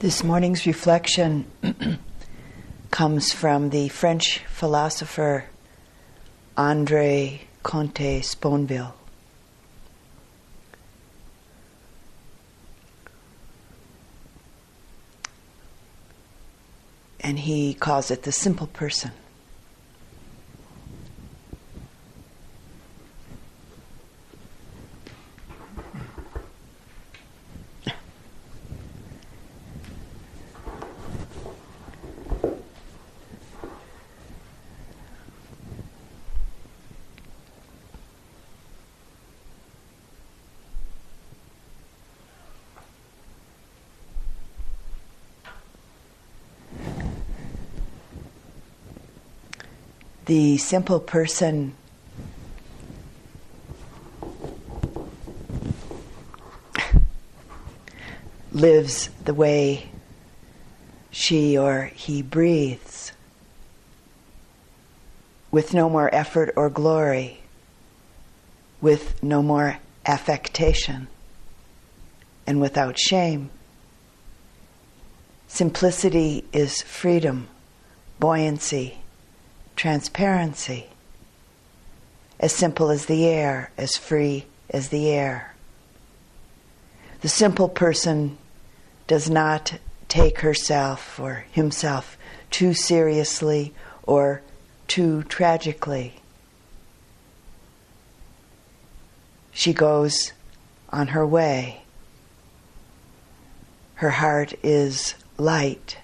This morning's reflection comes from the French philosopher Andre Comte Sponville. And he calls it the simple person. The simple person. Lives the way she or he breathes. With no more effort or glory, with no more affectation, and without shame. Simplicity is freedom, buoyancy, transparency. As simple as the air, as free as the air. The simple person does not take herself or himself too seriously or too tragically. She goes on her way. Her heart is light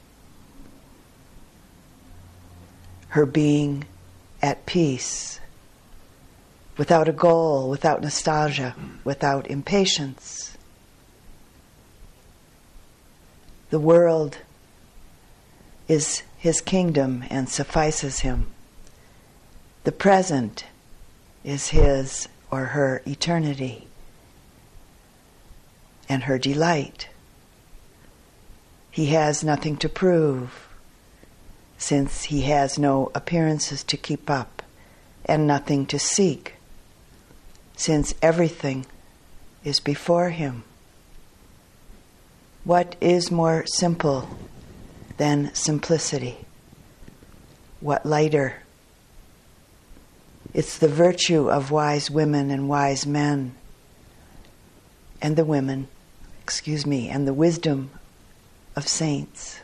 her being at peace, without a goal, without nostalgia, without impatience. The world is his kingdom and suffices him. The present is his or her eternity and her delight. He has nothing to prove since he has no appearances to keep up and nothing to seek, since everything is before him. What is more simple than simplicity? What lighter? It's the virtue of wise women and wise men, and the women, excuse me, and the wisdom of saints.